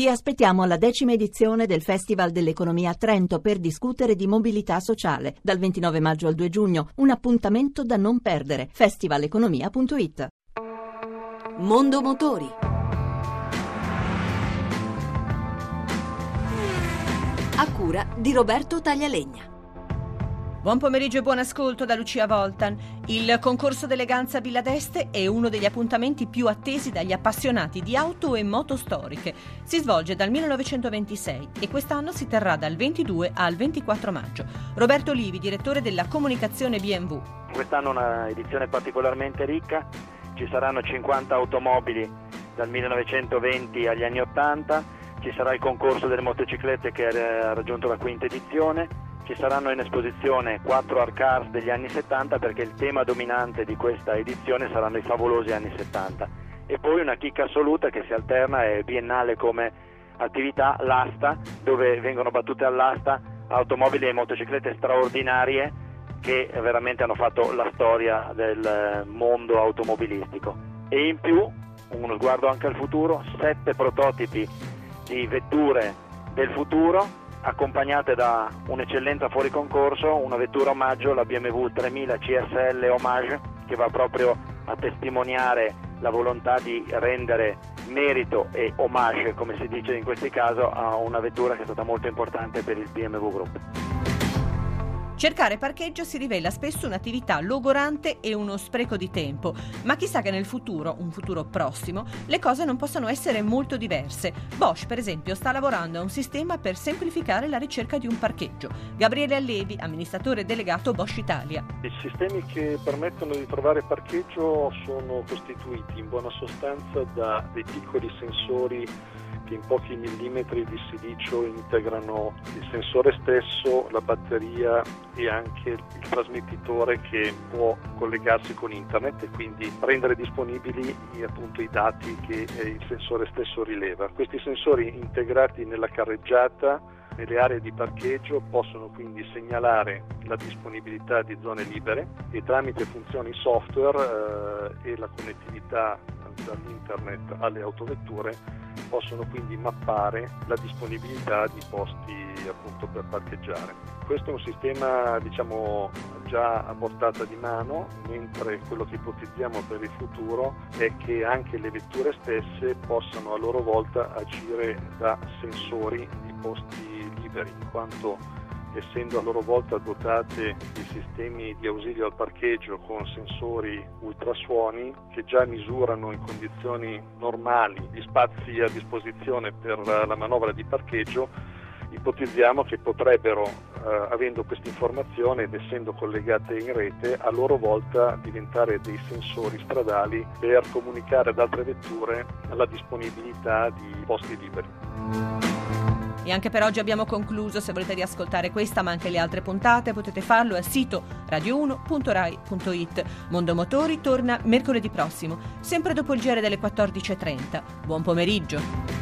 Vi aspettiamo alla decima edizione del Festival dell'Economia a Trento per discutere di mobilità sociale dal 29 maggio al 2 giugno. Un appuntamento da non perdere. festivaleconomia.it. Mondo Motori. A cura di Roberto Taglialegna. Buon pomeriggio e buon ascolto da Lucia Voltan. Il concorso d'eleganza Villa d'Este è uno degli appuntamenti più attesi dagli appassionati di auto e moto storiche. Si svolge dal 1926 e quest'anno si terrà dal 22 al 24 maggio. Roberto Livi, direttore della comunicazione BMW. Quest'anno è una edizione particolarmente ricca, ci saranno 50 automobili dal 1920 agli anni 80, ci sarà il concorso delle motociclette che ha raggiunto la quinta edizione ci saranno in esposizione quattro art cars degli anni 70 perché il tema dominante di questa edizione saranno i favolosi anni 70 e poi una chicca assoluta che si alterna è biennale come attività l'asta dove vengono battute all'asta automobili e motociclette straordinarie che veramente hanno fatto la storia del mondo automobilistico. E in più uno sguardo anche al futuro sette prototipi di vetture del futuro accompagnate da un'eccellenza fuori concorso, una vettura omaggio, la BMW 3000 CSL Homage, che va proprio a testimoniare la volontà di rendere merito e homage, come si dice in questi casi, a una vettura che è stata molto importante per il BMW Group. Cercare parcheggio si rivela spesso un'attività logorante e uno spreco di tempo, ma chissà che nel futuro, un futuro prossimo, le cose non possano essere molto diverse. Bosch, per esempio, sta lavorando a un sistema per semplificare la ricerca di un parcheggio. Gabriele Allevi, amministratore delegato Bosch Italia. I sistemi che permettono di trovare parcheggio sono costituiti in buona sostanza da dei piccoli sensori che in pochi millimetri di silicio integrano il sensore stesso, la batteria e anche il trasmettitore che può collegarsi con internet e quindi rendere disponibili appunto, i dati che eh, il sensore stesso rileva. Questi sensori integrati nella carreggiata nelle aree di parcheggio possono quindi segnalare la disponibilità di zone libere e tramite funzioni software eh, e la connettività dall'internet alle autovetture possono quindi mappare la disponibilità di posti appunto per parcheggiare. Questo è un sistema diciamo già a portata di mano, mentre quello che ipotizziamo per il futuro è che anche le vetture stesse possano a loro volta agire da sensori di posti liberi, in quanto essendo a loro volta dotate di sistemi di ausilio al parcheggio con sensori ultrasuoni che già misurano in condizioni normali gli spazi a disposizione per la manovra di parcheggio, ipotizziamo che potrebbero, eh, avendo questa informazione ed essendo collegate in rete, a loro volta diventare dei sensori stradali per comunicare ad altre vetture la disponibilità di posti liberi. E anche per oggi abbiamo concluso. Se volete riascoltare questa ma anche le altre puntate potete farlo al sito radio1.rai.it. Mondo Motori torna mercoledì prossimo, sempre dopo il giro delle 14.30. Buon pomeriggio!